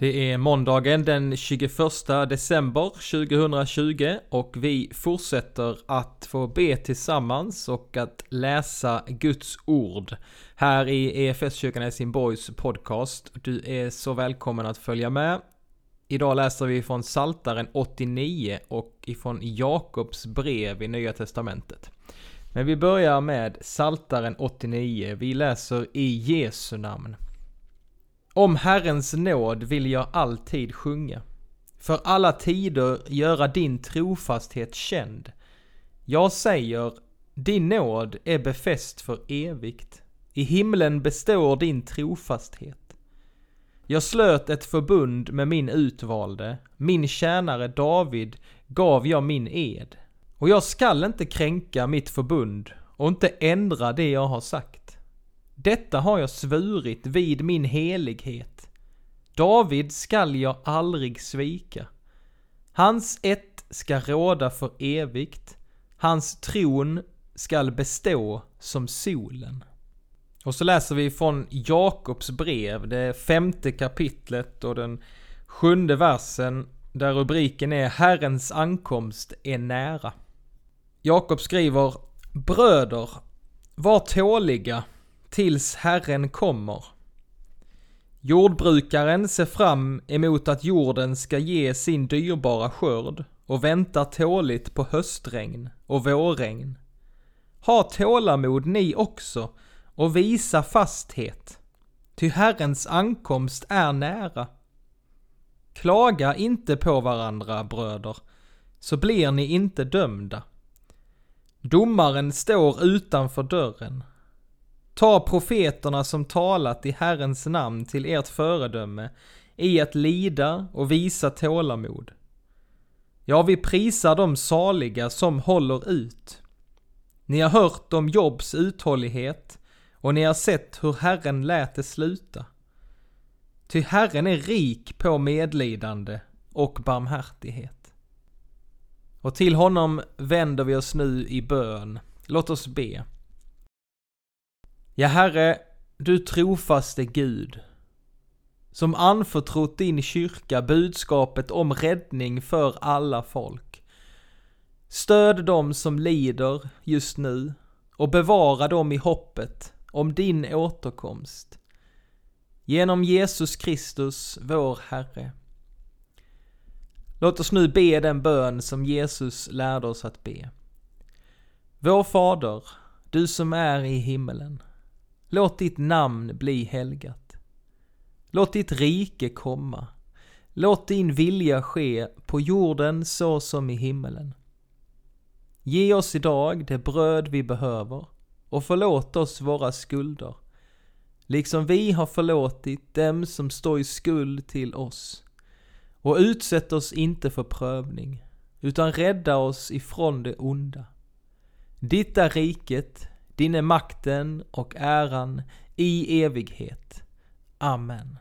Det är måndagen den 21 december 2020 och vi fortsätter att få be tillsammans och att läsa Guds ord här i EFS-kyrkan Helsingborgs podcast. Du är så välkommen att följa med. Idag läser vi från Saltaren 89 och ifrån Jakobs brev i Nya Testamentet. Men vi börjar med Saltaren 89. Vi läser i Jesu namn. Om Herrens nåd vill jag alltid sjunga. För alla tider göra din trofasthet känd. Jag säger, din nåd är befäst för evigt. I himlen består din trofasthet. Jag slöt ett förbund med min utvalde, min tjänare David gav jag min ed. Och jag skall inte kränka mitt förbund och inte ändra det jag har sagt. Detta har jag svurit vid min helighet. David skall jag aldrig svika. Hans ett ska råda för evigt. Hans tron skall bestå som solen. Och så läser vi från Jakobs brev, det femte kapitlet och den sjunde versen, där rubriken är Herrens ankomst är nära. Jakob skriver Bröder, var tåliga tills Herren kommer. Jordbrukaren ser fram emot att jorden ska ge sin dyrbara skörd och väntar tåligt på höstregn och vårregn. Ha tålamod ni också och visa fasthet, ty Herrens ankomst är nära. Klaga inte på varandra, bröder, så blir ni inte dömda. Domaren står utanför dörren. Ta profeterna som talat i Herrens namn till ert föredöme i att lida och visa tålamod. Ja, vi prisar de saliga som håller ut. Ni har hört om Jobs uthållighet och ni har sett hur Herren lät det sluta. Ty Herren är rik på medlidande och barmhärtighet. Och till honom vänder vi oss nu i bön. Låt oss be. Ja, Herre, du trofaste Gud, som anförtrott din kyrka budskapet om räddning för alla folk. Stöd dem som lider just nu och bevara dem i hoppet om din återkomst. Genom Jesus Kristus, vår Herre. Låt oss nu be den bön som Jesus lärde oss att be. Vår Fader, du som är i himmelen. Låt ditt namn bli helgat. Låt ditt rike komma. Låt din vilja ske på jorden så som i himmelen. Ge oss idag det bröd vi behöver och förlåt oss våra skulder, liksom vi har förlåtit dem som står i skuld till oss. Och utsätt oss inte för prövning, utan rädda oss ifrån det onda. Ditt är riket, din är makten och äran i evighet. Amen.